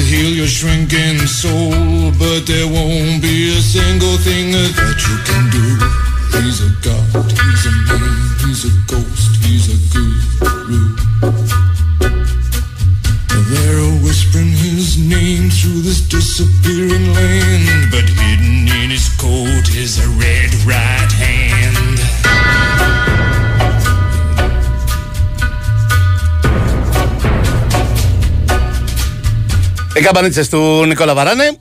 heal your shrinking soul, but there won't be a single thing that you can do. He's a god, he's a man, he's a ghost, he's a guru. They're whispering his name through this disappearing land, but hidden in his coat is a red right Οι καμπανίτσες του Νικόλα Βαράνε.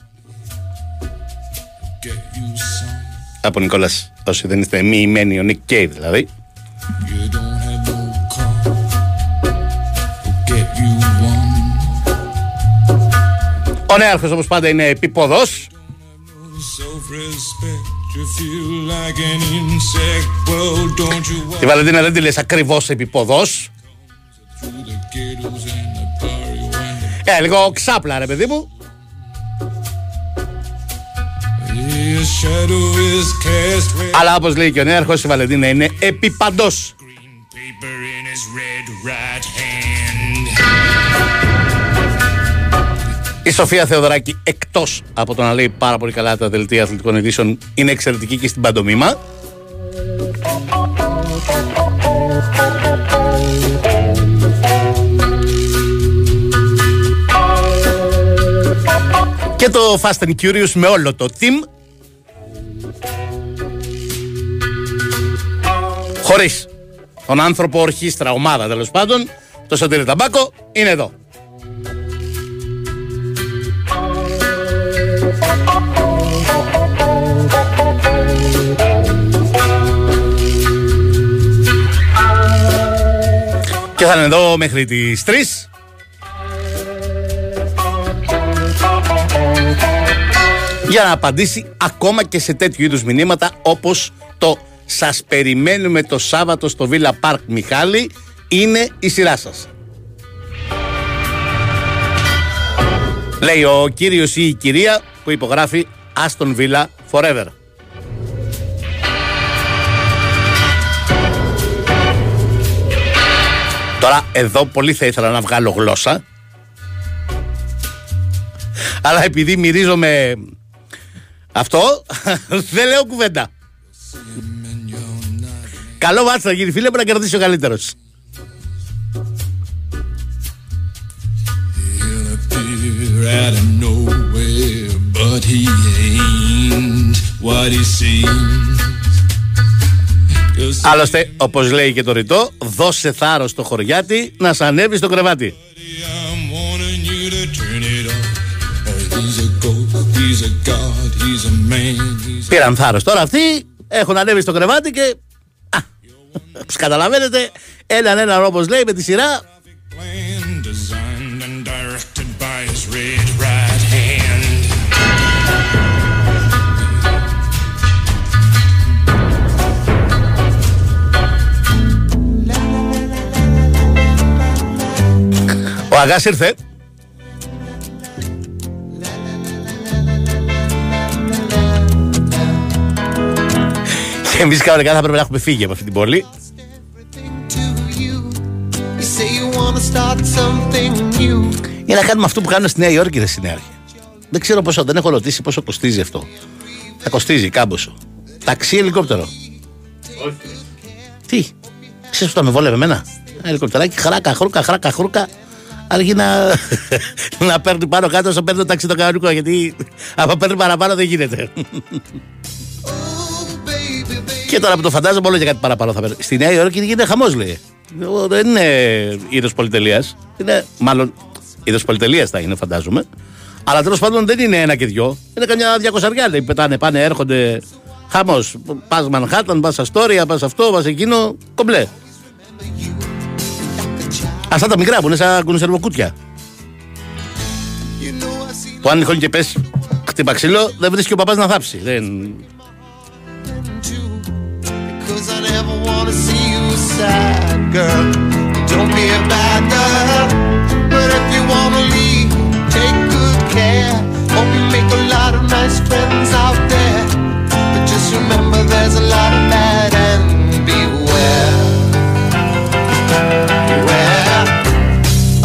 Get you some, Από Νικόλας, όσοι δεν είστε μοιημένοι, ο Νικ Κέιβ δηλαδή. you don't have no car. We'll get you one. Ο νέαρχος όπως πάντα είναι επίποδος. Self-respect, you feel like an insect. Well, don't you walk Τη Βαλεντίνα δεν τη λες ακριβώς επίποδος. Ε, λίγο ξάπλα ρε παιδί μου. the his shadow is cast where Αλλά όπως λέει και ο νέαρχος η Βαλεντίνα είναι επιπαντός. green paper in his red right hand. Η Σοφία Θεοδωράκη εκτός από το να λέει πάρα πολύ καλά τα δελτία αθλητικών ειδήσεων είναι εξαιρετική και στην παντομήμα. Και το Fast and Curious με όλο το team. Χωρίς τον άνθρωπο ορχήστρα ομάδα τέλος πάντων, το Σωτήρι Ταμπάκο είναι εδώ. Και θα είναι εδώ μέχρι τις 3. Για να απαντήσει ακόμα και σε τέτοιου είδους μηνύματα όπως το «Σας περιμένουμε το Σάββατο στο Villa Park Μιχάλη» είναι η σειρά σας. Λέει ο κύριος ή η κυρία που υπογράφει Aston Villa Forever. Τώρα εδώ πολύ θα ήθελα να βγάλω γλώσσα. Αλλά επειδή μυρίζομαι αυτό, δεν λέω κουβέντα. Καλό μάτς θα γίνει φίλε μου να κερδίσει ο καλύτερος. He'll appear out of nowhere, but he ain't what he seems. 'Cause Άλλωστε, όπως λέει και το ρητό, δώσε θάρρος στο χωριάτι να σ' ανέβει στο κρεβάτι. He's a god, he's a man, he's a Πήραν θάρρος. Τώρα αυτοί έχουν ανέβει στο κρεβάτι και... Α, όπως καταλαβαίνετε, έναν έναν όπως λέει με τη σειρά plan designed and directed by his red right hand. Ο Αγάς ήρθε. Και εμείς κανονικά θα πρέπει να έχουμε φύγει από αυτή την πόλη. to you. You say you wanna start something new. Για να κάνουμε αυτό που κάνουν στη Νέα Υόρκη, ρε συνέχεια. Δεν ξέρω πόσο, δεν έχω ρωτήσει πόσο κοστίζει αυτό. Θα κοστίζει κάμποσο. Ταξί ελικόπτερο. Τι, ξέρεις που θα με βόλευε εμένα; Ένα ελικόπτεράκι, χράκα, χρούκα, χράκα, χρούκα. Αρκεί να, να παίρνει πάνω κάτω όσο παίρνει το ταξί το κανονικό. Γιατί άμα παίρνει παραπάνω δεν γίνεται. Oh, baby, Και τώρα που το φαντάζομαι όλο και κάτι παραπάνω θα παίρνει. Στη Νέα Υόρκη γίνεται χαμός, λέει. Εγώ Δεν είναι είδος πολυτελείας. Είναι μάλλον είδος πολυτελείας θα είναι, φαντάζομαι. Αλλά τέλος πάντων δεν είναι ένα και δυο. Είναι καμιά διακοσαριά. Λέει, πετάνε, πάνε, έρχονται. Χαμός. Πας Μανχάταν, πας Αστόρια, πας αυτό, πας εκείνο. Κομπλέ. Αυτά τα μικρά που είναι σαν κονσερβοκούτια. You know I see Που αν τυχόν και πέσει χτύπα ξύλο, δεν βρίσκει ο παπάς να θάψει. Δεν... sad, girl. Don't be a bad girl. But if you wanna leave, take good care. Hope you make a lot of nice friends out there. But just remember there's a lot of bad and beware. Beware.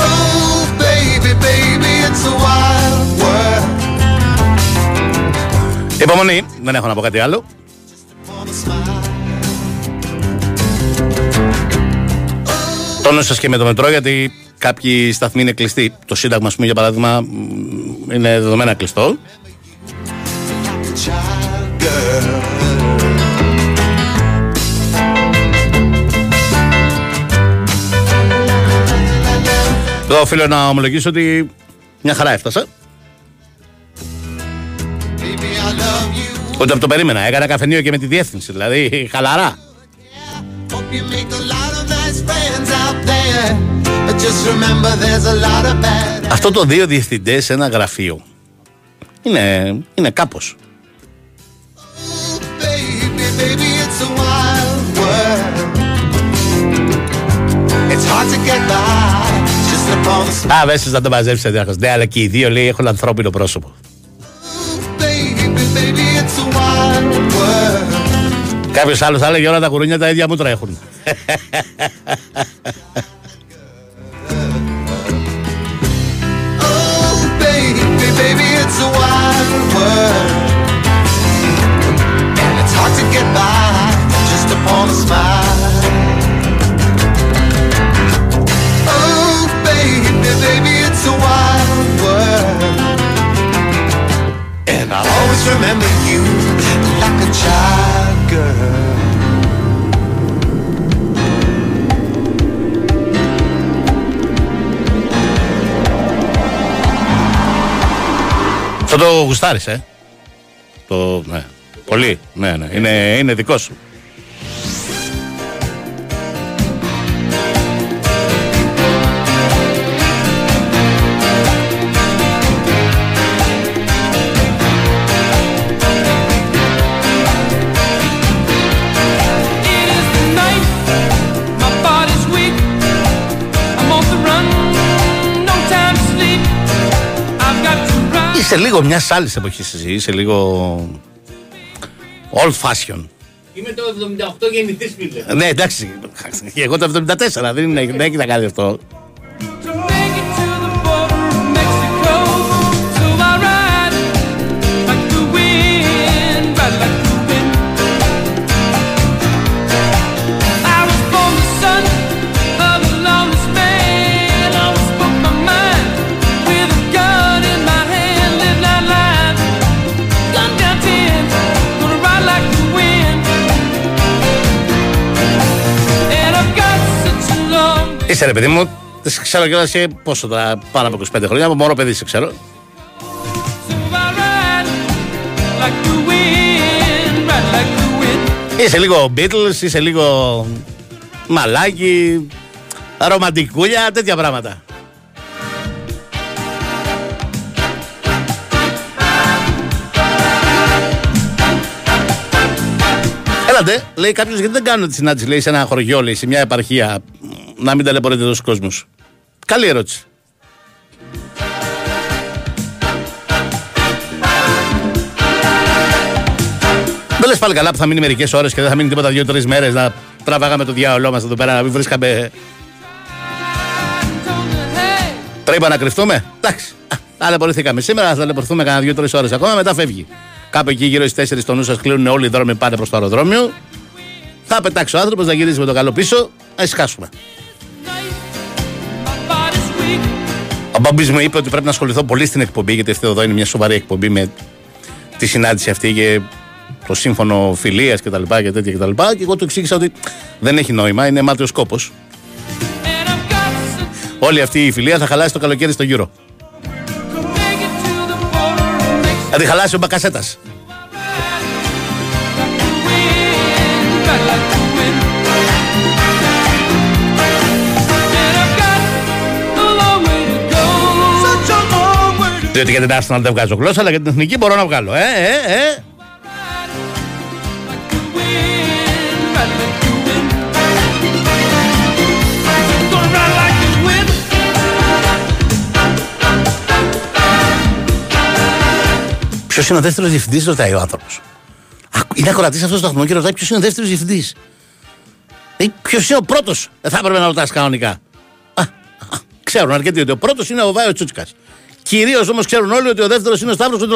Oh, baby, baby, it's a wild world. Υπομονή, δεν έχω να πω κάτι άλλο. Wanna smile. Τόνο σα και με το μετρό, γιατί κάποιοι σταθμοί είναι κλειστοί. Το Σύνταγμα, ας πούμε, για παράδειγμα, μ, είναι δεδομένα κλειστό. child girl. Εγώ οφείλω να ομολογήσω ότι μια χαρά έφτασα. Baby, I love you. Ούτε από το περίμενα. Έκανα καφενείο και με τη διεύθυνση. Δηλαδή, χαλαρά. Hope Αυτό το δύο διευθυντές σε ένα γραφείο είναι, είναι κάπως. Baby, baby, it's a wild world. It's hard to get by just upon the Α, βέβαια, να το μαζέψετε άρχος. Ναι, αλλά και οι δύο λέει έχουν ανθρώπινο πρόσωπο. Κάποιο άλλο θα έλεγε όλα τα κουρούνια τα ίδια μου τρέχουν. Oh, baby, baby, it's a wild world. And it's hard to get by just upon a smile. Oh, baby, baby, it's a wild world. And I'll always remember you like a child Αυτό το γουστάρεις, ε; Το, ναι. Πολύ. Ναι, ναι. Είναι, είναι δικό σου. Είσαι λίγο μιας άλλης εποχής εσύ. Είσαι λίγο. old fashion. Είμαι το 78 γεννηθής φίλε. Ναι, εντάξει. Και εγώ το 74 δεν, είναι, δεν έχει να κάνει αυτό. Είσαι ρε παιδί μου, δεν σε ξέρω κιόλας σε πόσο τώρα, πάνω από 25 χρόνια. Από μωρό παιδί σε ξέρω. So I ride like the wind, ride like the wind. Είσαι λίγο Beatles, είσαι λίγο μαλάκι, ρομαντικούλια, τέτοια πράγματα. Έλατε, λέει κάποιος γιατί δεν κάνουν τη συνάντηση, λέει σε ένα χωριό, λέει σε μια επαρχία, να μην ταλαιπωρείται τόσο κόσμο. Καλή ερώτηση. Δεν λες πάλι καλά που θα μείνει μερικές ώρες και δεν θα μείνει τίποτα δύο-τρει μέρες να τραβάγαμε το διάολό μας εδώ πέρα να μην βρίσκαμε. Hey, Πρέπει να κρυφτούμε. Εντάξει. Α, Ταλαιπωρηθήκαμε σήμερα, θα ταλαιπωρηθούμε κανένα δύο-τρει ώρες ακόμα, μετά φεύγει. Κάπου εκεί γύρω στις 4 το νου σας κλείνουν όλοι οι δρόμοι πάνε προς το αεροδρόμιο. Θα πετάξει ο άνθρωπος, να γυρίσει με το καλό πίσω, να ησυχάσουμε. my body's weak. Ο Μπαμπής μου είπε ότι πρέπει να ασχοληθώ πολύ στην εκπομπή, γιατί αυτή εδώ είναι μια σοβαρή εκπομπή με τη συνάντηση αυτή και το σύμφωνο φιλίας και τα λοιπά και τέτοια και τα λοιπά. Και εγώ του εξήγησα ότι δεν έχει νόημα, είναι μάτιο κόπος. And I've got some Όλη αυτή η φιλία θα χαλάσει το καλοκαίρι στο γύρο. Θα τη χαλάσει ο Μπακασέτας. win, back like the wind. And I've got a long way to go. Such a long way to Διότι για την Arsenal δεν βγάζω γλώσσα, αλλά για την εθνική μπορώ να βγάλω. Ε, ε, ε. Ποιος είναι ο δεύτερος διευθυντής, ρωτάει ο άνθρωπος. Είναι ακροατής αυτός το σταθμό και ρωτάει ποιος είναι ο δεύτερος διευθυντής. Ποιος είναι ο πρώτος, θα έπρεπε να ρωτάς κανονικά. Α, α, ξέρουν αρκετοί ότι ο πρώτος είναι ο Βάιος Τσούτσικας. Κυρίως όμως ξέρουν όλοι ότι ο δεύτερος είναι ο Σταύρος ο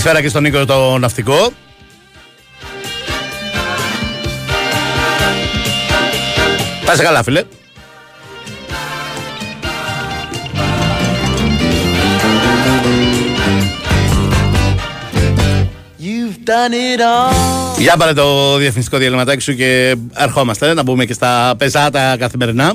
Καλησπέρα και στον Νίκο το ναυτικό. Πάσε καλά, φίλε. You've done it all. Για πάρε το διαφημιστικό διαλυματάκι σου και ερχόμαστε να μπούμε και στα πεζάτα καθημερινά.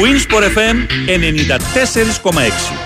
Winsport FM 94,6.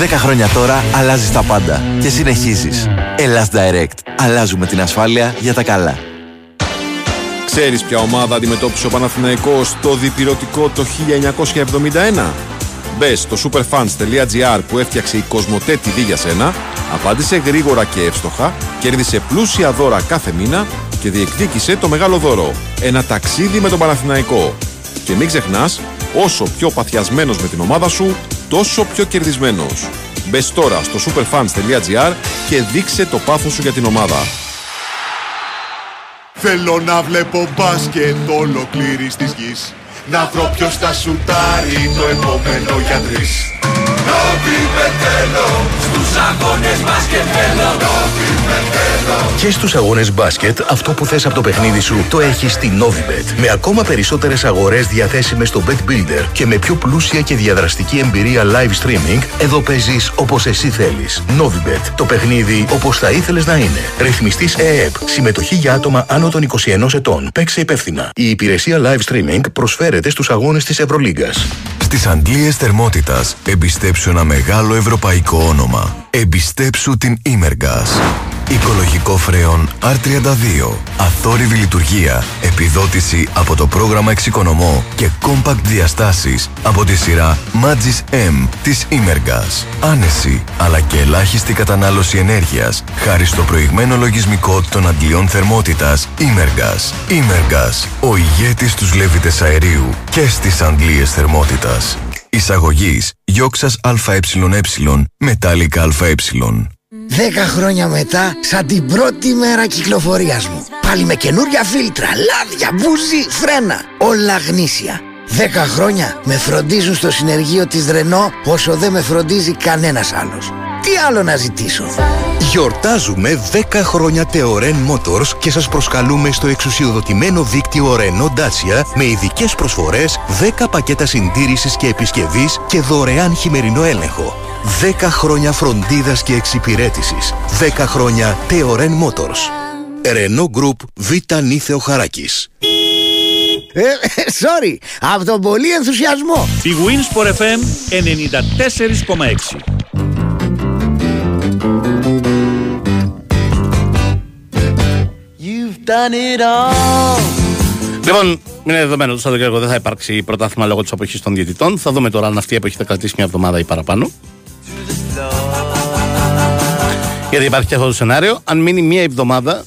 10 χρόνια τώρα αλλάζεις τα πάντα και συνεχίζεις. Ελλάς Direct. Αλλάζουμε την ασφάλεια για τα καλά. Ξέρεις ποια ομάδα αντιμετώπισε ο Παναθηναϊκός στο διπυρωτικό το 1971? Μπες στο superfans.gr που έφτιαξε η Κοσμοτέ TV για σένα, απάντησε γρήγορα και εύστοχα, κέρδισε πλούσια δώρα κάθε μήνα και διεκδίκησε το μεγάλο δώρο. Ένα ταξίδι με τον Παναθηναϊκό. Και μην ξεχνάς, όσο πιο παθιασμένος με την ομάδα σου, τόσο πιο κερδισμένος. Μπες τώρα στο superfans.gr και δείξε το πάθος σου για την ομάδα. Θέλω να βλέπω μπάσκετ ολοκλήρης της γης Να βρω ποιος θα σουτάρει το επόμενο για τρεις Νόβι με θέλω Στους αγώνες μπάσκετ θέλω Νόβι με θέλω Και στους αγώνες μπάσκετ, αυτό που θες από το παιχνίδι σου το έχεις στη Novibet. Με ακόμα περισσότερες αγορές διαθέσιμες στο Bet Builder και με πιο πλούσια και διαδραστική εμπειρία live streaming, εδώ παίζεις όπως εσύ θέλεις. Novibet. Το παιχνίδι όπως θα ήθελες να είναι. Ρυθμιστής ΕΕΠ. Συμμετοχή για άτομα άνω των 21 ετών. Παίξε υπεύθυνα. Η υπηρεσία live streaming προσφέρεται στους αγώνες της Ευρωλίγκας. Στις αντλίες θερμότητας εμπιστέψου ένα μεγάλο ευρωπαϊκό όνομα. Εμπιστέψου την Imergas. Οικολογικό φρέον R32. Αθόρυβη λειτουργία. Επιδότηση από το πρόγραμμα Εξοικονομώ και compact διαστάσεις από τη σειρά Magis M της Imergas. Άνεση αλλά και ελάχιστη κατανάλωση ενέργειας χάρη στο προηγμένο λογισμικό των αντλιών θερμότητας Imergas. Imergas. Ο ηγέτης τους λέβητες αερίου και στις αντλίες θερμότητας. Εισαγωγής Γιώξας ΑΕ Μετάλλικα ΑΕ. Δέκα χρόνια μετά, σαν την πρώτη μέρα κυκλοφορίας μου. Πάλι με καινούρια φίλτρα, λάδια, μπούζι, φρένα. Όλα γνήσια. Δέκα χρόνια με φροντίζουν στο συνεργείο της Ρενό όσο δεν με φροντίζει κανένας άλλος. Τι άλλο να ζητήσω; Γιορτάζουμε 10 χρόνια Teoren Motors και σας προσκαλούμε στο εξουσιοδοτημένο δίκτυο Renault Dacia με ειδικές προσφορές, 10 πακέτα συντήρησης και επισκευής και δωρεάν χειμερινό έλεγχο. 10 χρόνια φροντίδας και εξυπηρέτησης. 10 χρόνια Teoren Motors. Renault Group Β. Νίθεο Χαράκης. Ε, sorry, από τον πολύ ενθουσιασμό. Η Winsport FM 94,6. done it all. Λοιπόν, είναι δεδομένο το Σαββατοκύριακο δεν θα υπάρξει πρωτάθλημα λόγω της αποχής των διαιτητών. Θα δούμε τώρα αν αυτή η εποχή θα κρατήσει μια εβδομάδα ή παραπάνω. Γιατί υπάρχει και αυτό το σενάριο. Αν μείνει μία εβδομάδα,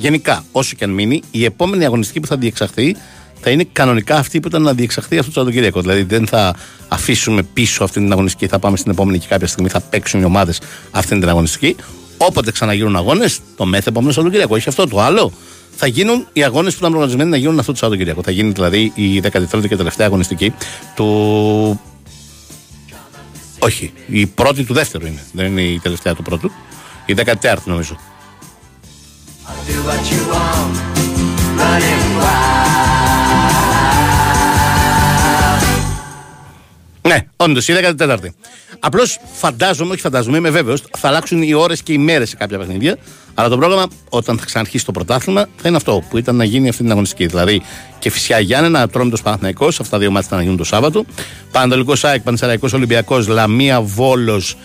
γενικά, όσο και αν μείνει, η επόμενη αγωνιστική που θα διεξαχθεί θα είναι κανονικά αυτή που ήταν να διεξαχθεί αυτό το Σαββατοκύριακο. Δηλαδή δεν θα αφήσουμε πίσω αυτή την αγωνιστική, θα πάμε στην επόμενη και κάποια στιγμή θα παίξουν οι ομάδες αυτή την αγωνιστική. Όποτε ξαναγίνουν αγώνες, το μέθε επόμενο Σαββατοκύριακο. Όχι αυτό το άλλο. Θα γίνουν οι αγώνες που ήταν προγραμματισμένοι να γίνουν αυτό το Σαββατοκύριακο. Θα γίνει δηλαδή η 13η και τελευταία αγωνιστική του. Όχι, η πρώτη του δεύτερου είναι. Δεν είναι η τελευταία του πρώτου. Η 14η νομίζω. Ναι, όντως, η 14η. Απλώς φαντάζομαι, όχι φαντάζομαι, είμαι βέβαιος, θα αλλάξουν οι ώρες και οι μέρες σε κάποια παιχνίδια. Αλλά το πρόγραμμα, όταν θα ξαναρχίσει το πρωτάθλημα, θα είναι αυτό που ήταν να γίνει αυτή την αγωνιστική. Δηλαδή και φυσικά Γιάννενα, Τρόμητος Παναθναϊκό, αυτά τα δύο μάτια θα να γίνουν το Σάββατο. Πανατολικό ΑΕΚ, Πανσεραϊκός Ολυμπιακός, Λαμία Βόλος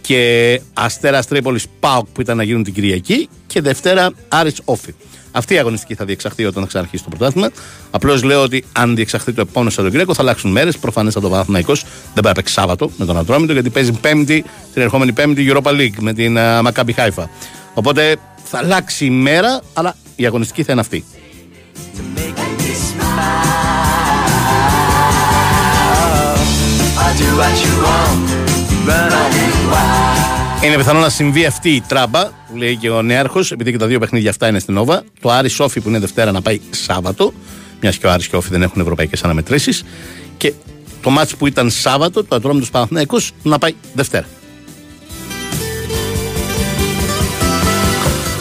και Αστέρας Τρίπολης Πάοκ που ήταν να γίνουν την Κυριακή. Και Δευτέρα Άρης Όφη. Αυτή η αγωνιστική θα διεξαχθεί όταν θα ξαναρχίσει το πρωτάθλημα. Απλώς λέω ότι αν διεξαχθεί το επόμενο Σαββατοκύριακο θα αλλάξουν μέρες. Προφανέστατα το Παναθηναϊκός δεν πάει να παίξει Σάββατο με τον Ατρόμητο γιατί παίζει πέμπτη, την ερχόμενη Πέμπτη Europa League με την uh, Maccabi Haifa. Οπότε θα αλλάξει η μέρα, αλλά η αγωνιστική θα είναι αυτή. I Είναι πιθανό να συμβεί αυτή η τράμπα, που λέει και ο Νέαρχος, επειδή και τα δύο παιχνίδια αυτά είναι στην Όβα. Το Άρη Σόφι που είναι Δευτέρα να πάει Σάββατο, μιας και ο Άρης και ο Όφι δεν έχουν ευρωπαϊκές αναμετρήσεις. Και το μάτς που ήταν Σάββατο, το Ατρόμητο Παναθυναϊκό, να πάει Δευτέρα.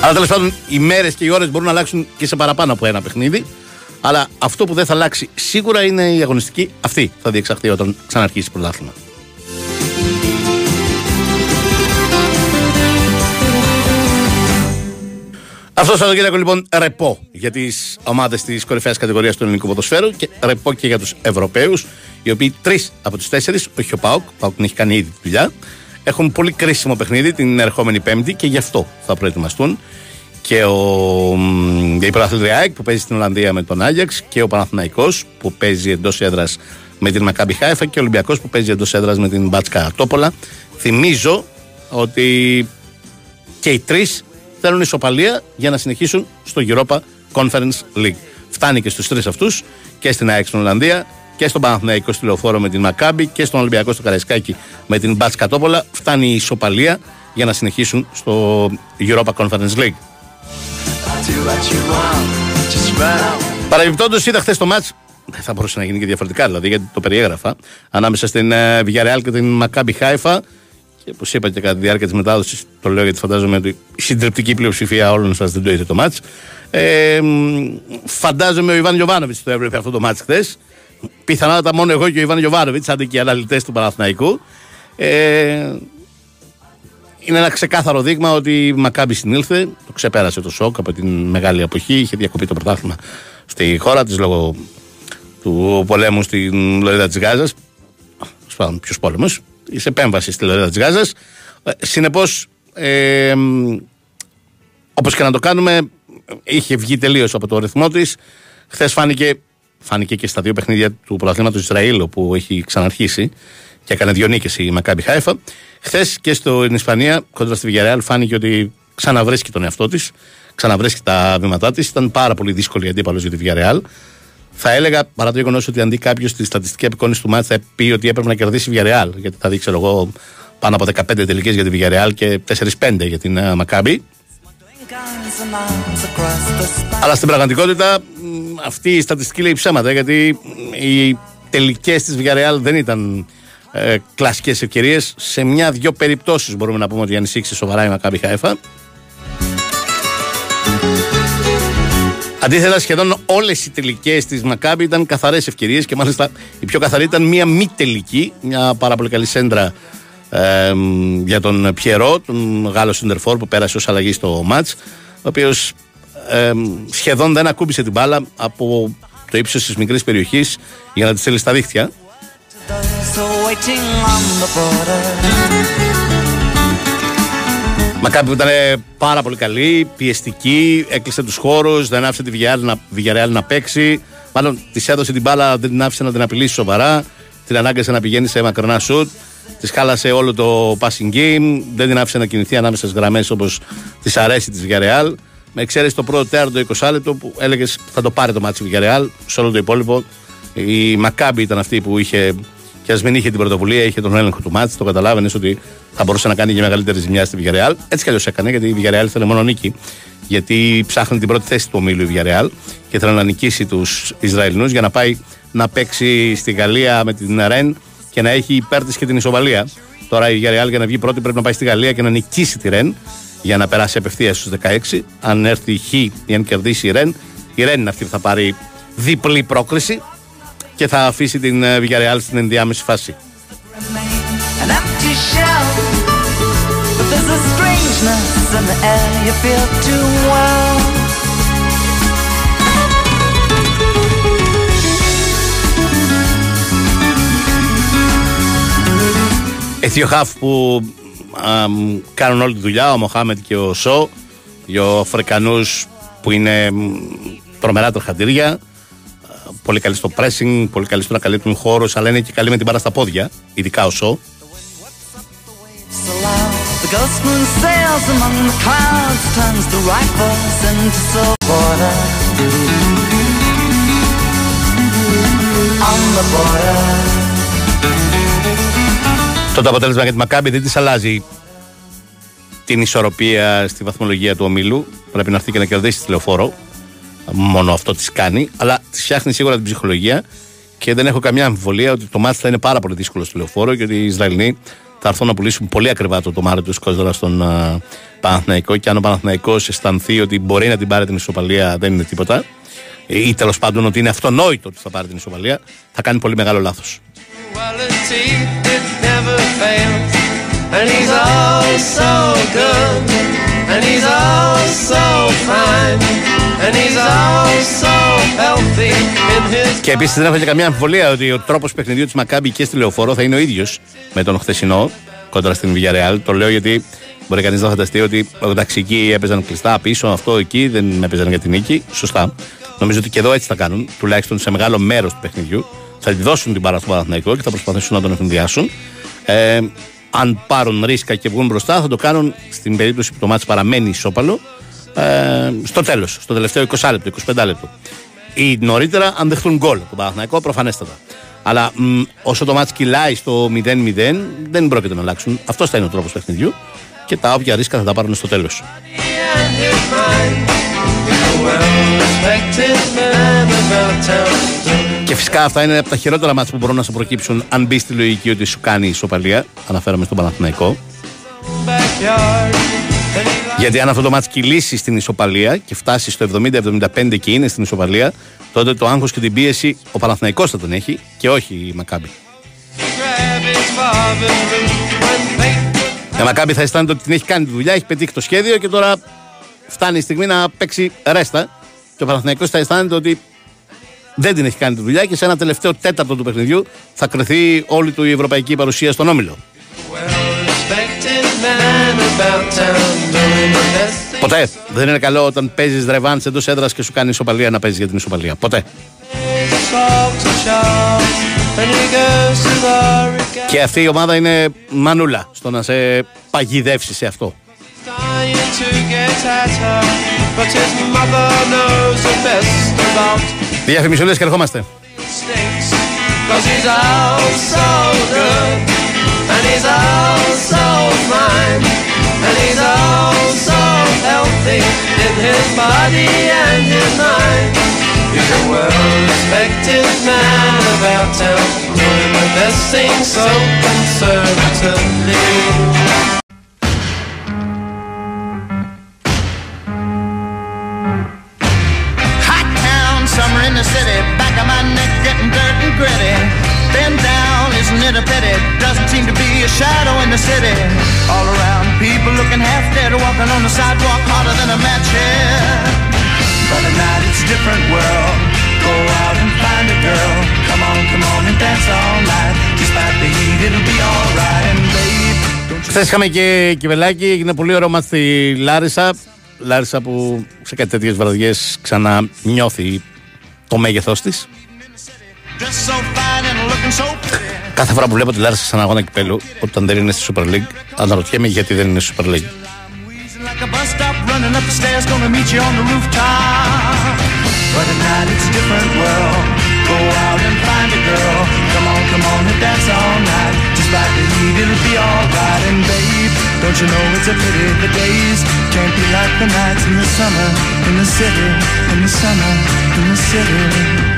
Αλλά τέλος πάντων οι μέρες και οι ώρες μπορούν να αλλάξουν και σε παραπάνω από ένα παιχνίδι. Αλλά αυτό που δεν θα αλλάξει σίγουρα είναι η αγωνιστική αυτή θα διεξαχθεί όταν ξαναρχίσει το πρωτάθλημα. Αυτός το Σαββατοκύριακο λοιπόν ρεπό για τις ομάδες της κορυφαίας κατηγορίας του ελληνικού ποδοσφαίρου και ρεπό και για τους Ευρωπαίους, οι οποίοι τρεις από τους τέσσερις, όχι ο Πάοκ, ο Πάοκ την έχει κάνει ήδη τη δουλειά, έχουν πολύ κρίσιμο παιχνίδι την ερχόμενη Πέμπτη και γι' αυτό θα προετοιμαστούν. Και ο, μ, η πρωταθλήτρια ΑΕΚ που παίζει στην Ολλανδία με τον Άγιαξ και ο Παναθηναϊκός που παίζει εντός έδρας με την Μακάμπι Χάιφα και ο Ολυμπιακός που παίζει εντός έδρας με την Μπάτσκα Τόπολα. Θυμίζω ότι και οι τρεις θέλουν ισοπαλία για να συνεχίσουν στο Europa Conference League. Φτάνει και στους τρεις αυτούς και στην ΑΕΚ στην Ολλανδία και στον Παναθηναϊκό στη Λεωφόρο με την Μακάμπη και στον Ολυμπιακό στο Καραϊσκάκι με την Μπάτς Κατόπολα. Φτάνει η ισοπαλία για να συνεχίσουν στο Europa Conference League. Do what you want, just run on. Παρεμπιπτόντως, είδα χθες το μάτ. Δεν θα μπορούσε να γίνει και διαφορετικά δηλαδή, γιατί το περιέγραφα. Ανάμεσα στην ε, Villarreal και την Μακάμπι Χάιφα. Και όπως είπα και κατά τη διάρκεια της μετάδοσης, το λέω γιατί φαντάζομαι ότι η συντριπτική πλειοψηφία όλων σας δεν το είδε το μάτς. Ε, μ, φαντάζομαι ο Ιβάν Γιοβάνοβιτ το έβλεπε αυτό το μάτς χθες. Πιθανότατα μόνο εγώ και ο Ιβάν Γιοβάνοβιτ, αντί και οι αναλυτέ του Παναθηναϊκού. Ε, είναι ένα ξεκάθαρο δείγμα ότι η Μακάμπη συνήλθε, το ξεπέρασε το σοκ από την μεγάλη αποχή, είχε διακοπεί το πρωτάθλημα στη χώρα της λόγω του πολέμου στην Λωρίδα της Γάζας. Σπάνουν ποιος πόλεμος, η επέμβαση στη Λωρίδα της Γάζας. Συνεπώς, ε, όπως και να το κάνουμε, είχε βγει τελείως από το ρυθμό της. Χθες φάνηκε, φάνηκε και στα δύο παιχνίδια του πρωταθλήματος Ισραήλ, όπου έχει ξαναρχίσει και έκανε δύο νίκες η Μακάμπι Χάιφα. Χθες και στην Ισπανία, κοντά στη Villarreal, φάνηκε ότι ξαναβρίσκει τον εαυτό της, ξαναβρίσκει τα βήματά της. Ήταν πάρα πολύ δύσκολη η αντίπαλος για τη Villarreal. Θα έλεγα παρά το γεγονός ότι αντί κάποιος στη στατιστική απεικόνηση του μάτια θα πει ότι έπρεπε να κερδίσει η Villarreal, γιατί θα δει, ξέρω εγώ, πάνω από 15 τελικές για τη Villarreal και 4-5 για την uh, Μακάμπι. Αλλά στην πραγματικότητα μ, αυτή η στατιστική λέει ψέματα γιατί οι τελικές της Villarreal δεν ήταν ε, κλασικές ευκαιρίες. Σε μια-δυο περιπτώσεις μπορούμε να πούμε ότι ανησύξει σοβαρά η Μακάμπι Χάιφα. Αντίθετα, σχεδόν όλες οι τελικές της Μακάμπη ήταν καθαρές ευκαιρίες και μάλιστα η πιο καθαρή ήταν μία μη τελική, μια πάρα πολύ καλή σέντρα ε, για τον Πιερό, τον Γάλλο Σιντερφόρ που πέρασε ως αλλαγή στο μάτς, ο οποίος σχεδόν δεν ακούμπησε την μπάλα από το ύψος της μικρής περιοχής για να της στείλει στα δίχτυα. Those who are waiting on the border. Μακάμπη που ήταν πάρα πολύ καλή, πιεστική, έκλεισε τους χώρους, δεν άφησε τη Villarreal να, Villarreal να παίξει. Μάλλον της έδωσε την μπάλα, δεν την άφησε να την απειλήσει σοβαρά. Την ανάγκασε να πηγαίνει σε μακρινά σουτ. Της χάλασε όλο το passing game. Δεν την άφησε να κινηθεί ανάμεσα στι γραμμές όπως της αρέσει της Villarreal. Με εξαίρεση το πρώτο τέραντο 20 λεπτό που έλεγες θα το πάρει το μάτι της Villarreal. Σε όλο το υπόλοιπο η Μακάμπη ήταν αυτή που είχε και ας μην είχε την πρωτοβουλία, είχε τον έλεγχο του μάτς, το καταλάβαινες ότι θα μπορούσε να κάνει και μεγαλύτερη ζημιά στη Villarreal. Έτσι κι αλλιώς έκανε, γιατί η Villarreal ήθελε μόνο νίκη. Γιατί ψάχνει την πρώτη θέση του ομίλου η Villarreal και ήθελε να νικήσει τους Ισραηλινούς για να πάει να παίξει στη Γαλλία με την Ρεν και να έχει υπέρ της και την ισοβαλία. Τώρα η Villarreal για να βγει πρώτη πρέπει να πάει στη Γαλλία και να νικήσει τη Ρεν για να περάσει απευθείας στους 16. Αν έρθει η Χ ή αν κερδίσει η Ρεν, η Ρεν είναι αυτή που θα πάρει διπλή πρόκριση και θα αφήσει την ε, Villarreal στην ενδιάμεση φάση. An empty shell. But there's a strangeness in the air you feel too well. Οι δύο χαφ που αμ, κάνουν όλη τη δουλειά, ο Μοχάμετ και ο Σο, δύο Αφρικανούς που είναι μ, τρομερά τροχατήρια, α, πολύ καλοί στο pressing, πολύ καλοί στο να καλύπτουν χώρους, αλλά είναι και καλοί με την μπάρα στα πόδια, ειδικά ο Σο. So loud, the ghost moon sails among the clouds, turns the rifles into silver border. On the border. Το αποτέλεσμα για τη Μακάμπη δεν της αλλάζει την ισορροπία στη βαθμολογία του ομίλου. Πρέπει να έρθει και να κερδίσει τη λεωφόρο. Μόνο αυτό τη κάνει. Αλλά τη φτιάχνει σίγουρα την ψυχολογία και δεν έχω καμιά αμφιβολία ότι το μάτι θα είναι πάρα πολύ δύσκολο στη λεωφόρο και ότι οι Ισραηλοί θα έρθουν να πουλήσουν πολύ ακριβά το τομάτι τους Σκόζερα στον α, Παναθηναϊκό. Και αν ο Παναθηναϊκός αισθανθεί ότι μπορεί να την πάρει την ισοπαλία, δεν είναι τίποτα. Ή τέλος πάντων ότι είναι αυτονόητο ότι θα πάρει την ισοπαλία, θα κάνει πολύ μεγάλο λάθος. Quality, it never fails. And he's all so good. And he's all so fine. And he's all so healthy in his Και επίσης δεν έχω και καμία αμφιβολία ότι ο τρόπος παιχνιδιού της Μακάμπη και στη λεωφόρο θα είναι ο ίδιος με τον χθεσινό κόντρα στην Villarreal. Το λέω γιατί μπορεί κανείς να φανταστεί ότι εντάξει εκεί έπαιζαν κλειστά πίσω, αυτό εκεί δεν έπαιζαν για την νίκη. Σωστά. Νομίζω ότι και εδώ έτσι θα κάνουν, τουλάχιστον σε μεγάλο μέρος του παιχνιδιού. Θα τη δώσουν την μπάρα στον Παναθηναϊκό και θα προσπαθήσουν να τον εφημδιάσουν. Ε, αν πάρουν ρίσκα και βγουν μπροστά, θα το κάνουν στην περίπτωση που το μάτι παραμένει ισόπαλο ε, στο τέλος, στο τελευταίο 20 λεπτό, 25 λεπτό. Ή νωρίτερα, αν δεχτούν γκολ από τον Παναθηναϊκό, προφανέστατα. Αλλά μ, όσο το μάτς κυλάει στο 0-0, δεν πρόκειται να αλλάξουν. Αυτός θα είναι ο τρόπος παιχνιδιού και τα όποια ρίσκα θα τα πάρουν στο τέλος. and his mind. He's a well-respected man about town. Και φυσικά αυτά είναι από τα χειρότερα μάτια που μπορούν να σου προκύψουν αν μπεις στη λογική ότι σου κάνει ισοπαλία. Αναφέρομαι στον Παναθηναϊκό. Backyard. And he Γιατί αν αυτό το μάτς κυλήσει στην ισοπαλία και φτάσει στο 70-75 και είναι στην ισοπαλία, τότε το άγχος και την πίεση ο Παναθηναϊκός θα τον έχει και όχι η Μακάμπη. grab his father's boot when fate Η Μακάμπη θα αισθάνεται ότι την έχει κάνει τη δουλειά, έχει πετύχει το σχέδιο και τώρα φτάνει η στιγμή να παίξει ρέστα. Και ο Παναθηναϊκός θα αισθάνεται ότι δεν την έχει κάνει τη δουλειά και σε ένα τελευταίο τέταρτο του παιχνιδιού θα κρυθεί όλη του η ευρωπαϊκή παρουσία στον όμιλο. well-respected man about town doing the best thing. Ποτέ δεν είναι καλό όταν παίζεις ρεβάν εντός έδρας και σου κάνει ισοπαλία να παίζεις για την ισοπαλία. Ποτέ. Talk to Charles and he goes to the regatta. Και αυτή η ομάδα είναι μανούλα στο να σε παγιδεύσει σε αυτό. Dying to get at her, but his mother knows the best about Διαφημισούλες και ερχόμαστε. mistakes. Cause he's out so good, and he's out so fine, and he's out so healthy in his body and his mind. He's a well-respected man about town, doing the best thing so conservatively. Hot town, summer in the city, back of my neck getting dirt and gritty. Bend down, isn't it a pity? Doesn't seem to be a shadow in the city. All around, people looking half dead, walking on the sidewalk harder than a match here. But at night it's a different world. Go out and find a girl. Come on, come on and dance all night. Despite the heat, it'll be alright. And babe, don't you Χθε είχαμε και κυβελάκι, έγινε πολύ ωραίο μας στη Λάρισα. Λάρισα που σε κάτι τέτοιε βραδιέ ξανά νιώθει το μέγεθό τη. Κάθε φορά που βλέπω τη Λάρισα σε ένα αγώνα κυπέλου, όταν δεν είναι στη Super League, αναρωτιέμαι γιατί δεν είναι στη Super League. Like a bus stop running up the stairs, gonna meet you on the rooftop. But at night it's a different world. Go out and find a girl. Come on, come on and dance all night. Despite the heat, it'll be alright. And babe, don't you know it's a pity the days can't be like the nights in the summer, in the city, in the summer, in the city.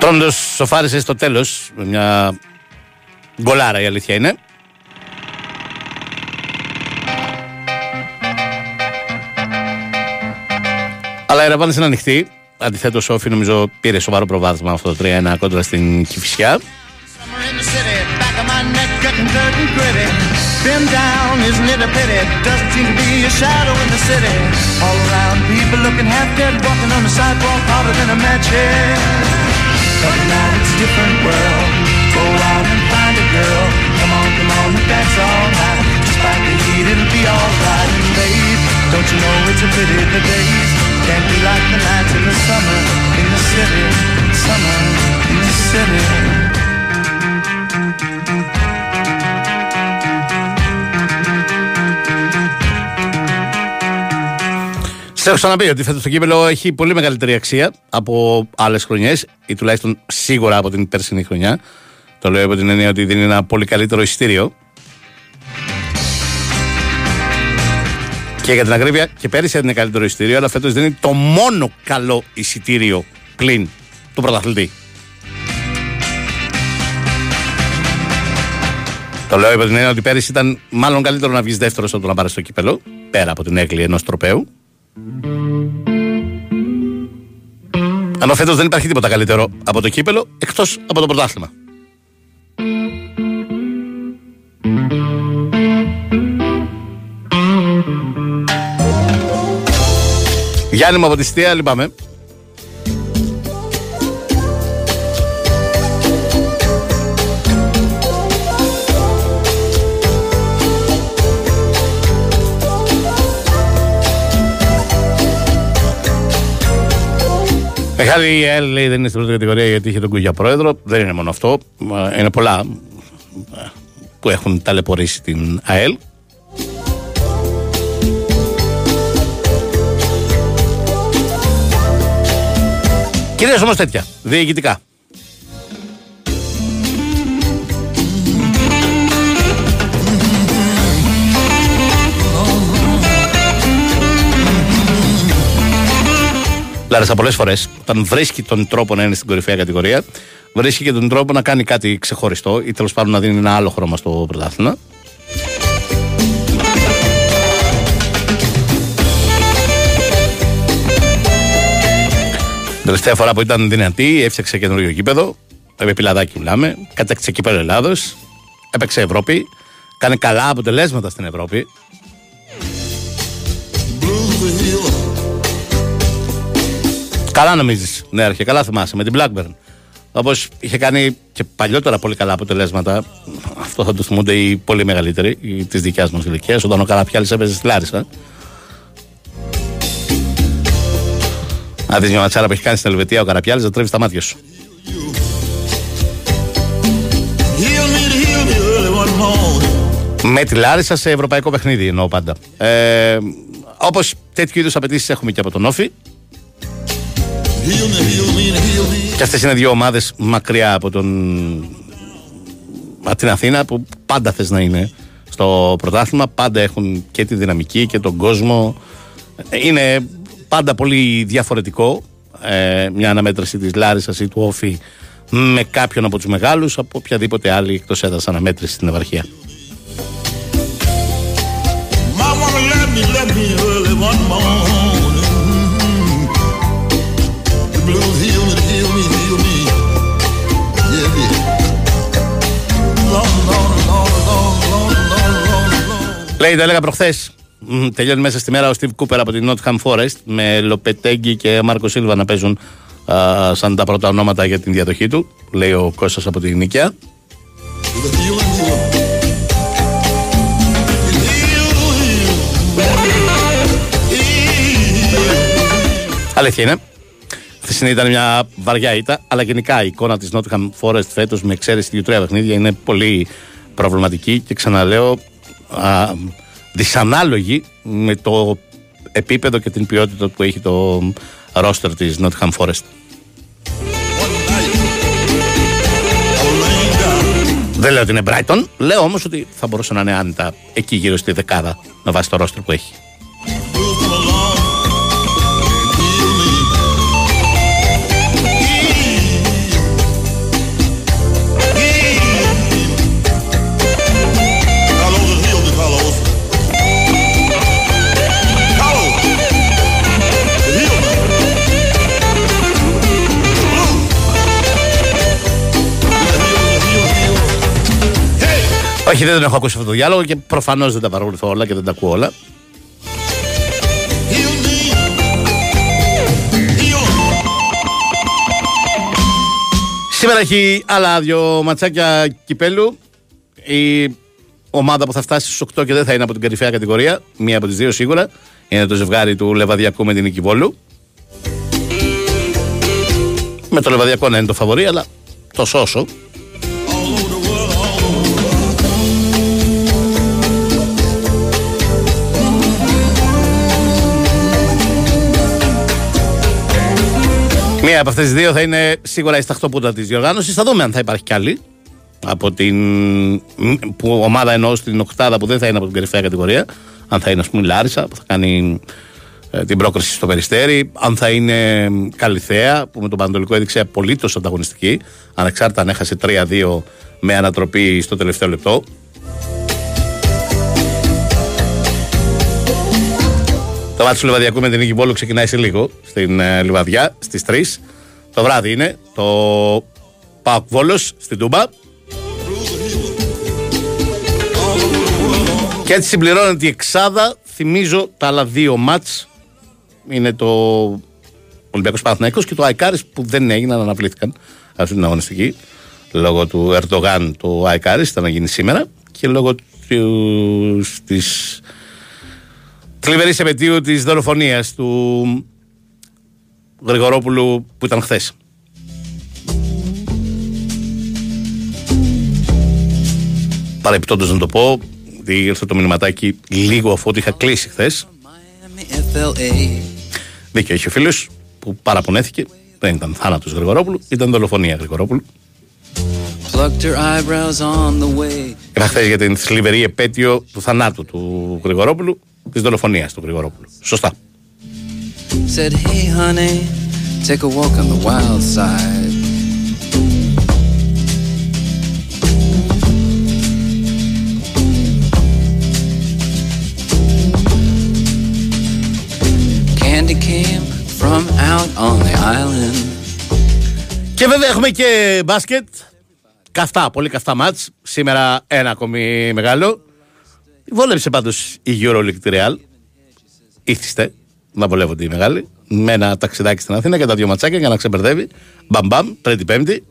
Τρόντο σοφάρισες στο τέλος με μια γκολάρα η αλήθεια είναι. Αλλά η Ραβάνη είναι ανοιχτή. Αντιθέτως, ο νομίζω πήρε σοβαρό προβάδισμα αυτό το 3-1 κόντρα στην Κυφυσιά. But it's a different world. Go out and find a girl. Come on, come on and all night. Despite the heat, it'll be alright. And babe, don't you know it's a pity the days can't be like the nights in the summer in the city. Summer in the city. Σας έχω ξαναπεί ότι φέτος το κύπελο έχει πολύ μεγαλύτερη αξία από άλλες χρονιές ή τουλάχιστον σίγουρα από την περσινή χρονιά. Το λέω από την έννοια ότι δίνει ένα πολύ καλύτερο εισιτήριο. Και για την ακρίβεια, και πέρυσι έδινε καλύτερο εισιτήριο, αλλά φέτος δίνει το μόνο καλό εισιτήριο πλην του πρωταθλητή. Το λέω υπό την έννοια ότι πέρυσι ήταν μάλλον καλύτερο να βγεις δεύτερος από το να πάρεις το κύπελο, πέρα από την έκλη ενός τροπέου. Ενώ φέτος δεν υπάρχει τίποτα καλύτερο από το κύπελο εκτός από το πρωτάθλημα. Γιάννη μου από τη Στία, λυπάμαι. Μεγάλη η ΕΛ λέει δεν είναι στην πρώτη κατηγορία γιατί είχε τον Κουγιά πρόεδρο. Δεν είναι μόνο αυτό. Ε, Είναι πολλά ε, που έχουν ταλαιπωρήσει την ΑΕΛ. Κυρίως όμως τέτοια, διοικητικά. Λάρισα πολλές φορές, όταν βρίσκει τον τρόπο να είναι στην κορυφαία κατηγορία, βρίσκει και τον τρόπο να κάνει κάτι ξεχωριστό ή τέλος πάντων να δίνει ένα άλλο χρώμα στο πρωτάθλημα. Την τελευταία φορά που ήταν δυνατή, έφτιαξε καινούριο γήπεδο. Επί πιλαδάκι μιλάμε. Κατέκτησε κύπελο Ελλάδος. Έπαιξε Ευρώπη. Κάνει καλά αποτελέσματα στην Ευρώπη. Καλά νομίζεις, ναι, αρχικά καλά θυμάσαι με την Blackburn. Όπως είχε κάνει και παλιότερα πολύ καλά αποτελέσματα. Αυτό θα το θυμούνται οι πολύ μεγαλύτεροι της δικιάς μας ηλικίας, όταν ο Καραπιάλης έπαιζε στη Λάρισα. Αν δεις μια ματσάρα που έχει κάνει στην Ελβετία ο Καραπιάλης, θα τρέβει τα μάτια σου. Με τη Λάρισα σε ευρωπαϊκό παιχνίδι εννοώ πάντα. Ε, Όπως τέτοιου είδους απαιτήσεις έχουμε και από τον Όφη. Και αυτές είναι δύο ομάδες μακριά από, τον... από την Αθήνα που πάντα θες να είναι στο πρωτάθλημα. Πάντα έχουν και τη δυναμική και τον κόσμο. Είναι πάντα πολύ διαφορετικό ε, μια αναμέτρηση της Λάρισας ή του Όφη με κάποιον από τους μεγάλους από οποιαδήποτε άλλη εκτός έδρας αναμέτρηση στην επαρχία. Λέει, το έλεγα προχθές. Τελειώνει μέσα στη μέρα ο Steve Cooper από την Nottingham Forest με Λοπετέγκη και Μάρκο Σίλβα να παίζουν α, σαν τα πρώτα ονόματα για την διαδοχή του. Λέει ο Κώστας από την Νίκαια. Αλήθεια είναι. Χθεσινή ήταν μια βαριά ήττα, αλλά γενικά η εικόνα της Nottingham Forest φέτος με εξαίρεση δύο-τρία παιχνίδια είναι πολύ προβληματική και ξαναλέω α, δυσανάλογη με το επίπεδο και την ποιότητα που έχει το ρόστερ της Nottingham Forest. Δεν λέω ότι είναι Brighton, λέω όμως ότι θα μπορούσε να είναι άνετα εκεί γύρω στη δεκάδα με βάση το ρόστερ που έχει. Όχι, δεν τον έχω ακούσει αυτό το διάλογο και προφανώς δεν τα παρακολουθώ όλα και δεν τα ακούω όλα. Σήμερα έχει άλλα δύο ματσάκια κυπέλου. Η ομάδα που θα φτάσει στους 8 και δεν θα είναι από την κορυφαία κατηγορία, μία από τις δύο σίγουρα, είναι το ζευγάρι του Λεβαδιακού με την Νικηβόλου. Με το Λεβαδιακό να είναι το φαβορή, αλλά τόσο όσο. Μία από αυτές τις δύο θα είναι σίγουρα η σταχτοπούτα της διοργάνωσης. Θα δούμε αν θα υπάρχει κι άλλη. Από την που ομάδα εννοώ στην Οκτάδα που δεν θα είναι από την κορυφαία κατηγορία. Αν θα είναι, ας πούμε, η Λάρισα που θα κάνει ε, την πρόκριση στο Περιστέρι. Αν θα είναι Καλυθέα που με τον Πανατολικό έδειξε απολύτως ανταγωνιστική. Ανεξάρτητα αν έχασε 3-2 με ανατροπή στο τελευταίο λεπτό. Το μάτι του Λιβαδιακού με την Νίκη Βόλου ξεκινάει σε λίγο στην ε, Λιβαδιά στις 3. Το βράδυ είναι το Πάοκ Βόλος στην Τούμπα. Και έτσι συμπληρώνεται η εξάδα. Θυμίζω τα άλλα δύο μάτς είναι το Ολυμπιακός Παναθηναϊκός και το Αϊκάρης που δεν έγιναν, αναβλήθηκαν αυτή την αγωνιστική. Λόγω του Ερντογάν το Αϊκάρης ήταν να γίνει σήμερα και λόγω της, της θλιβερή επαιτίου της δολοφονίας του Γρηγορόπουλου που ήταν χθες. Παρεπιπτόντως να το πω, ότι ήρθε το μηνυματάκι λίγο αφού είχα κλείσει χθες. Δίκιο έχει ο φίλος που παραπονέθηκε. Δεν ήταν θάνατος Γρηγορόπουλου, ήταν δολοφονία Γρηγορόπουλου. Είχα χθες για την θλιβερή επέτειο του θανάτου του Γρηγορόπουλου της δολοφονίας του Γρηγορόπουλου. Σωστά. Said, hey honey, take a walk on the wild side. Candy came from out on the island. Και βέβαια έχουμε και μπάσκετ. Καυτά, πολύ καυτά μάτς. Σήμερα ένα ακόμη μεγάλο. Βόλεψε πάντω η Euroleague Real. Ήθιστε να βολεύονται οι μεγάλοι. Με ένα ταξιδάκι στην Αθήνα και τα δύο ματσάκια για να ξεμπερδεύει. Μπαμπαμ, τρίτη πέμπτη.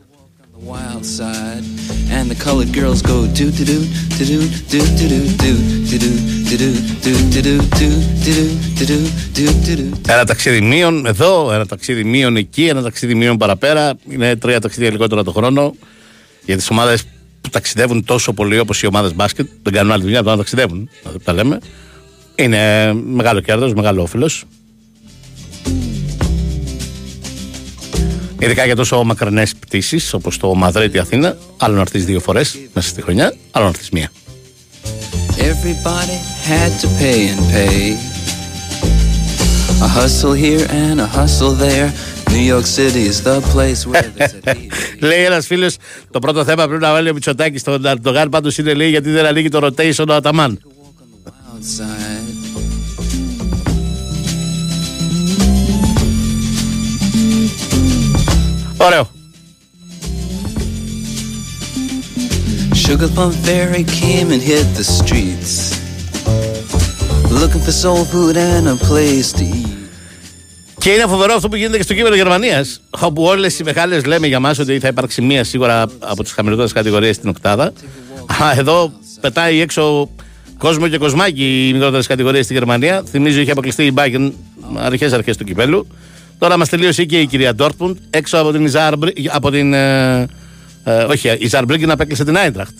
Ένα ταξίδι μείον εδώ, ένα ταξίδι μείον εκεί, ένα ταξίδι μείον παραπέρα. Είναι τρία ταξίδια λιγότερα το χρόνο για τι ομάδε που ταξιδεύουν τόσο πολύ όπως οι ομάδες μπάσκετ, δεν κάνουν άλλη δουλειά από το να ταξιδεύουν. Να τα λέμε. Είναι μεγάλο κέρδος, μεγάλο όφελος. Ειδικά για τόσο μακρινές πτήσεις όπως το Μαδρίτη-Αθήνα, άλλο να έρθεις δύο φορές μέσα στη χρονιά, άλλο να έρθεις μία. Everybody had to pay and pay. A hustle here and a hustle there. New York City is the place where they said, hey, λέει ένα φίλο, το πρώτο θέμα πρέπει να βάλει ο Μητσοτάκη στον Ερντογάν. Πάντω είναι λέει γιατί δεν ανοίγει το rotation ο Αταμάν. outside. Ωραίο. Sugar Plum Fairy came and hit the streets. Looking for soul food and a place to eat. Και είναι φοβερό αυτό που γίνεται και στο κείμενο Γερμανίας. Όπου όλες οι μεγάλες λέμε για μας ότι θα υπάρξει μία σίγουρα από τις χαμηλότερες κατηγορίες στην Οκτάδα. Α, εδώ πετάει έξω κόσμο και κοσμάκι οι μικρότερες κατηγορίες στη Γερμανία. Θυμίζω είχε αποκλειστεί η Bayern αρχές αρχές του κυπέλου. Τώρα μας τελείωσε και η κυρία Ντόρτμουντ έξω από την Ιζάρμπρι. Από την. Ε, ε, όχι, η Ζαρμπρίγκεν απέκλεισε την Άιντραχτ.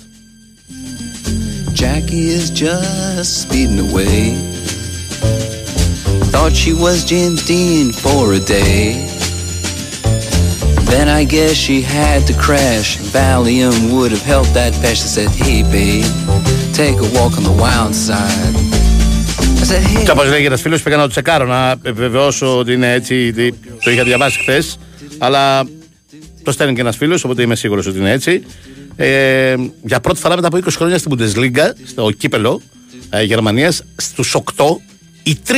Jackie is just speeding away. Thought she was James Dean for a day. Then I guess she had to crash. Valium would have helped that patch. I said, hey babe, take a walk on the wild side. I said, hey. Και όπω λέγει ένας φίλος, πήγα να το τσεκάρω να επιβεβαιώσω ότι είναι έτσι. τι- Το είχα διαβάσει χθες. Αλλά το στέλνει και ένας φίλος, οπότε είμαι σίγουρος ότι είναι έτσι. Ε, για πρώτη φορά μετά από 20 χρόνια στην Bundesliga, στο κύπελο ε, Γερμανίας, στους 8, οι 3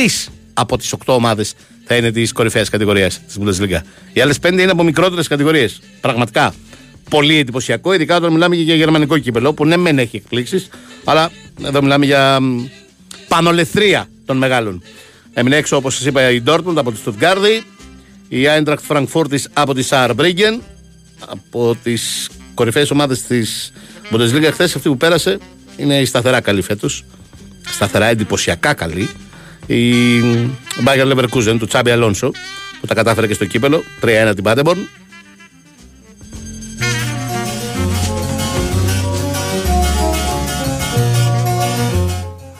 από τις 8 ομάδες θα είναι της κορυφαίας κατηγορίας της Bundesliga. Οι άλλες 5 είναι από μικρότερες κατηγορίες. Πραγματικά. Πολύ εντυπωσιακό, ειδικά όταν μιλάμε και για γερμανικό κύπελο, που ναι, μεν έχει εκπλήξεις, αλλά εδώ μιλάμε για μ, πανολεθρία των μεγάλων. Έμεινε έξω, όπως σας είπα, η Dortmund από τη Stuttgart, η Eintracht Frankfurt από τη Saarbrücken, από τις κορυφαίες ομάδες της Bundesliga χθες, αυτή που πέρασε είναι η σταθερά καλή φέτος. Σταθερά εντυπωσιακά καλή. Η Bayern Leverkusen του Τσάμπι Αλόνσο, που τα κατάφερε και στο κύπελο, 3-1 την Paderborn.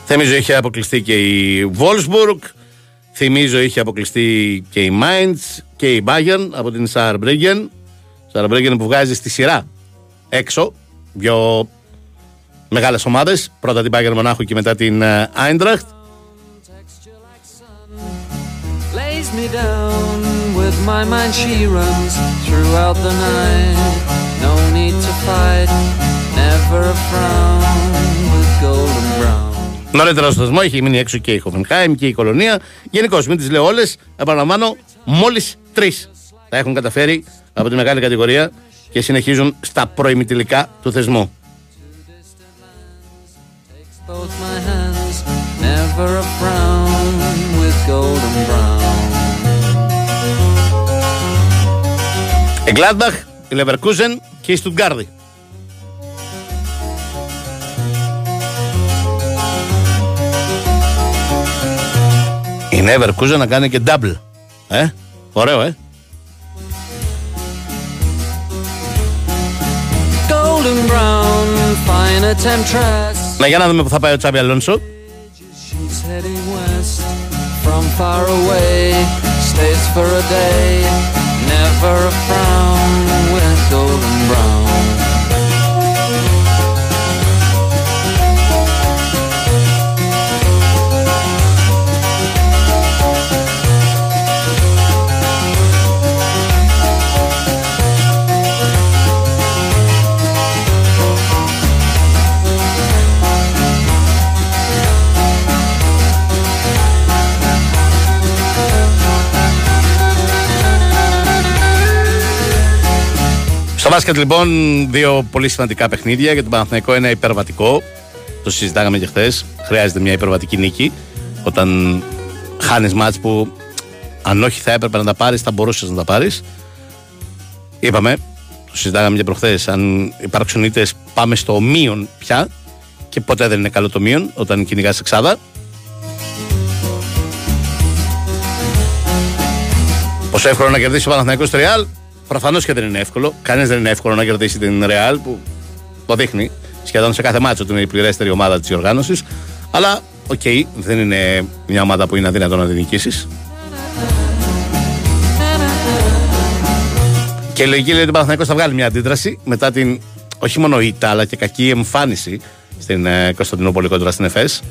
Θυμίζω είχε αποκλειστεί και η Wolfsburg. Θυμίζω είχε αποκλειστεί και η Mainz και η Bayern από την Saarbrücken. Saarbrücken που βγάζει στη σειρά έξω. Δύο μεγάλες ομάδες. Πρώτα την Bayern Μονάχου και μετά την ε, Eintracht. Me down with my mind she runs throughout the night no need to fight never a frown with golden brown Νωρίτερα στο θεσμό είχε μείνει έξω και η Χοβενχάιμ και η Κολονία. Γενικώ, μην τις λέω όλες. Επαναλαμβάνω, μόλις τρεις τα έχουν καταφέρει από τη μεγάλη κατηγορία και συνεχίζουν στα προημιτελικά του θεσμού. both my hands never a Ε, η η Leverkusen και η Στουτγκάρδη. Η Leverkusen να κάνει και double. Ε, ωραίο, ε. Ναι, για να δούμε που θα πάει ο Τσάβι Αλόνσο. for a frown, whistle golden brown. Μπάσκετ λοιπόν δύο πολύ σημαντικά παιχνίδια για τον Παναθηναϊκό. Ένα υπερβατικό το συζητάγαμε και χθες. χρειάζεται μια υπερβατική νίκη. Όταν χάνεις μάτς που αν όχι θα έπρεπε να τα πάρεις θα μπορούσες να τα πάρεις. Είπαμε το συζητάγαμε και προχθές αν υπάρξουν ήττες πάμε στο μείον πια. Και ποτέ δεν είναι καλό το μείον όταν κυνηγάς εξάδα. Πόσο εύκολο να κερδίσει ο Παναθηναϊκός τη Ρεάλ. Προφανώς και δεν είναι εύκολο. Κανείς δεν είναι εύκολο να κερδίσει την Ρεάλ που το δείχνει σχεδόν σε κάθε ματς ότι είναι η πληρέστερη ομάδα της διοργάνωσης. Αλλά οκ, δεν είναι μια ομάδα που είναι αδύνατο να την νικήσεις. Και η λογική λέει ότι ο Παναθηναϊκός θα βγάλει μια αντίδραση μετά την όχι μόνο ήττα αλλά και κακή εμφάνιση στην ε, Κωνσταντινούπολη κόντρα στην ΕΦΕΣ.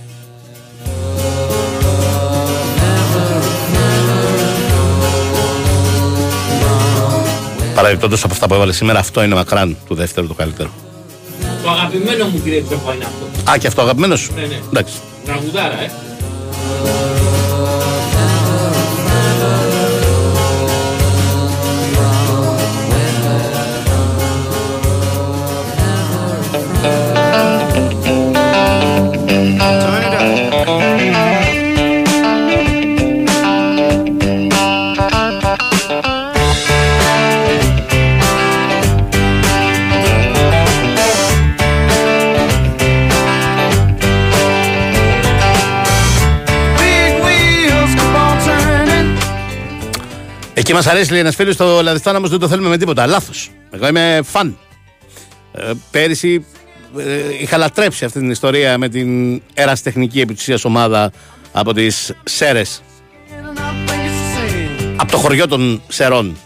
Παραδείγματο από αυτά που έβαλες σήμερα, αυτό είναι μακράν του δεύτερου το καλύτερο. Το αγαπημένο μου κύριε Ψεφά είναι αυτό. Α, και αυτό αγαπημένο σου. Ναι, ναι. Εντάξει. Τραγουδάρα, ε. Εκεί μας αρέσει, λέει ένας φίλος, το Λαδιστάν όμως δεν το θέλουμε με τίποτα. Λάθος. Εγώ είμαι φαν. Ε, πέρυσι ε, είχα λατρέψει αυτή την ιστορία με την εραστεχνική επί της ουσίας ομάδα από τις Σέρες. Από το χωριό των Σερών.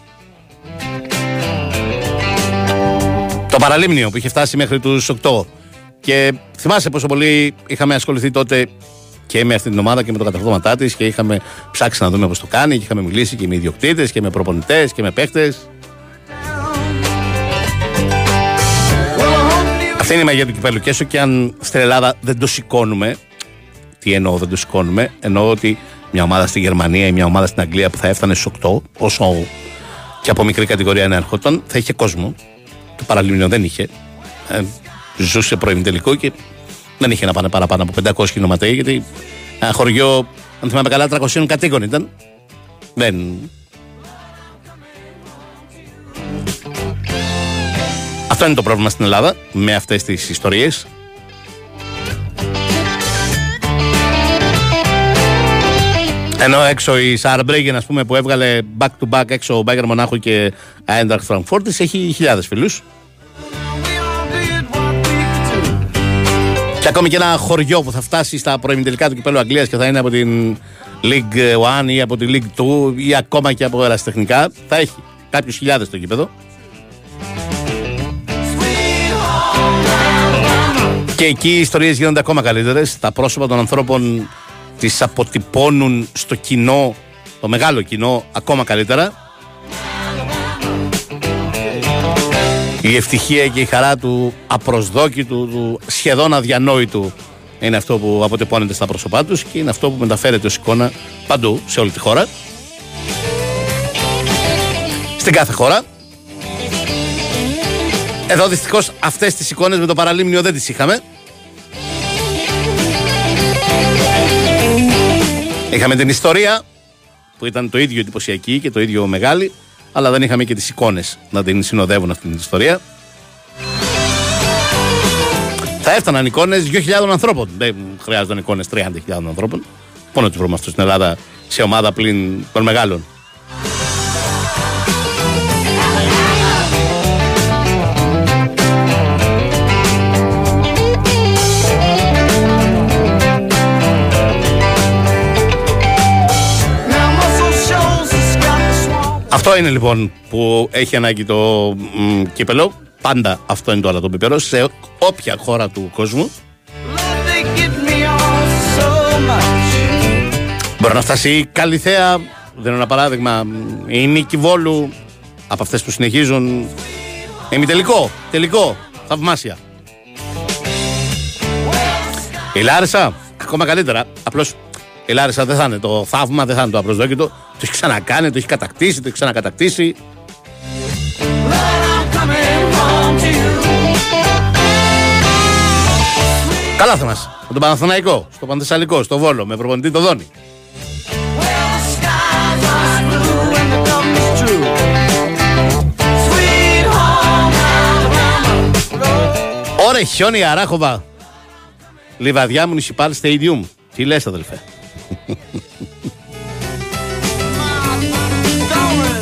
Το παραλίμνιο που είχε φτάσει μέχρι τους 8. Και θυμάσαι πόσο πολύ είχαμε ασχοληθεί τότε και με αυτή την ομάδα και με το καταρχώματά της και είχαμε ψάξει να δούμε πώς το κάνει και είχαμε μιλήσει και με ιδιοκτήτες και με προπονητές και με παίχτε. Αυτή είναι η μαγεία του κυπέλου και έστω και αν στην Ελλάδα δεν το σηκώνουμε. Τι εννοώ δεν το σηκώνουμε, εννοώ ότι μια ομάδα στη Γερμανία ή μια ομάδα στην Αγγλία που θα έφτανε στους 8, όσο και από μικρή κατηγορία να έρχονταν, θα είχε κόσμο. Το παραλίμνιο δεν είχε. Ε, ζούσε πρώην τελικό και δεν είχε να πάνε παραπάνω από 500 κινηματέοι, γιατί ένα χωριό, αν θυμάμαι καλά, 300 κατοίκων ήταν. Δεν. Αυτό είναι το πρόβλημα στην Ελλάδα με αυτές τις ιστορίες. Ενώ έξω η Σαρμπρέγεν, ας πούμε, που έβγαλε back to back έξω ο Μπάγκερ Μονάχου και Άιντραχτ Φραγκφόρτη, έχει χιλιάδες φίλους. Ακόμη και ένα χωριό που θα φτάσει στα προημιτελικά του κυπέλου Αγγλίας και θα είναι από την League 1 ή από την League 2 ή ακόμα και από ερασιτεχνικά, θα έχει κάποιου χιλιάδες στο γήπεδο. Και εκεί οι ιστορίες γίνονται ακόμα καλύτερες. Τα πρόσωπα των ανθρώπων τις αποτυπώνουν στο κοινό, το μεγάλο κοινό, ακόμα καλύτερα. Η ευτυχία και η χαρά του απροσδόκητου, του σχεδόν αδιανόητου είναι αυτό που αποτυπώνεται στα πρόσωπά τους και είναι αυτό που μεταφέρεται ως εικόνα παντού, σε όλη τη χώρα. Στην κάθε χώρα. Εδώ δυστυχώς αυτές τις εικόνες με το παραλίμνιο δεν τις είχαμε. Είχαμε την ιστορία που ήταν το ίδιο εντυπωσιακή και το ίδιο μεγάλη, αλλά δεν είχαμε και τις εικόνες να την συνοδεύουν αυτή την ιστορία. Θα έφταναν εικόνες 2.000 ανθρώπων. Δεν χρειάζονταν εικόνες 30.000 ανθρώπων. Πού να τους βρούμε αυτό στην Ελλάδα σε ομάδα πλην των μεγάλων. Αυτό είναι λοιπόν που έχει ανάγκη το μ, κύπελο. Πάντα αυτό είναι το άλλο το πιπερό σε όποια χώρα του κόσμου. Μπορεί να φτάσει η Καλυθέα, δεν είναι ένα παράδειγμα, η Νίκη Βόλου, από αυτές που συνεχίζουν. Ημιτελικό, τελικό, θαυμάσια. Η Λάρισα, ακόμα καλύτερα. Απλώς η Λάρισα δεν θα είναι το θαύμα, δεν θα είναι το απροσδόκητο. Το έχει ξανακάνει, το έχει κατακτήσει, το έχει ξανακατακτήσει. Καλά θα μας. Με τον Παναθηναϊκό, στο Πανθεσσαλικό, στο Βόλο, με προπονητή το Δόνι. Ωραία, χιόνι Αράχοβα. Λιβαδιά Municipal Stadium. Τι λες αδελφέ.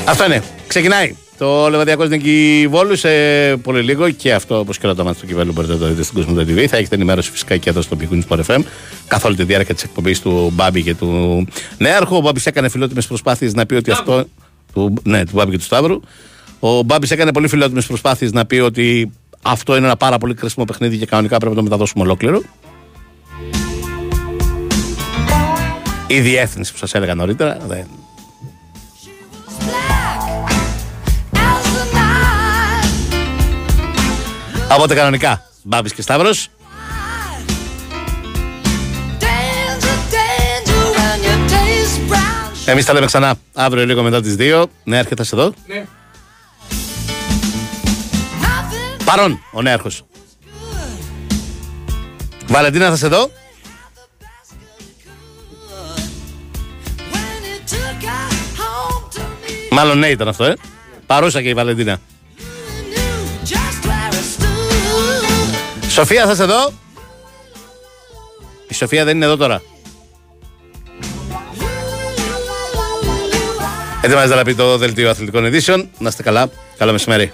Αυτό είναι. Ξεκινάει. Το Λεβαδιακό Νίκη Βόλου σε πολύ λίγο και αυτό όπως και όλα τα μάτια του κυβέρνου μπορείτε να το δείτε στην Κοσμοτέ TV. Θα έχετε ενημέρωση φυσικά και εδώ στο Big Wings FM καθ' όλη τη διάρκεια της εκπομπής του Μπάμπη και του Νέαρχου. Ο Μπάμπης έκανε φιλότιμες προσπάθειες να πει ότι αυτό. Του, ναι, του Μπάμπη και του Σταύρου. Ο Μπάμπης έκανε πολύ φιλότιμες προσπάθειες να πει ότι αυτό είναι ένα πάρα πολύ κρίσιμο παιχνίδι και κανονικά πρέπει να το μεταδώσουμε ολόκληρο. Η διεύθυνση που σας έλεγα νωρίτερα δεν, Οπότε κανονικά, Μπάμπης και Σταύρος. Εμείς τα λέμε ξανά αύριο λίγο μετά τις 2. Ναι, έρχεται εδώ. Ναι. Παρόν, ο νέαρχος. Βαλεντίνα θα σε δω. Μάλλον ναι ήταν αυτό, ε. Παρούσα και η Βαλεντίνα. Σοφία θα σε δω. Η Σοφία δεν είναι εδώ τώρα. Ετοιμάζεται να πει το δελτίο αθλητικών ειδήσεων. Να είστε καλά. Καλό μεσημέρι.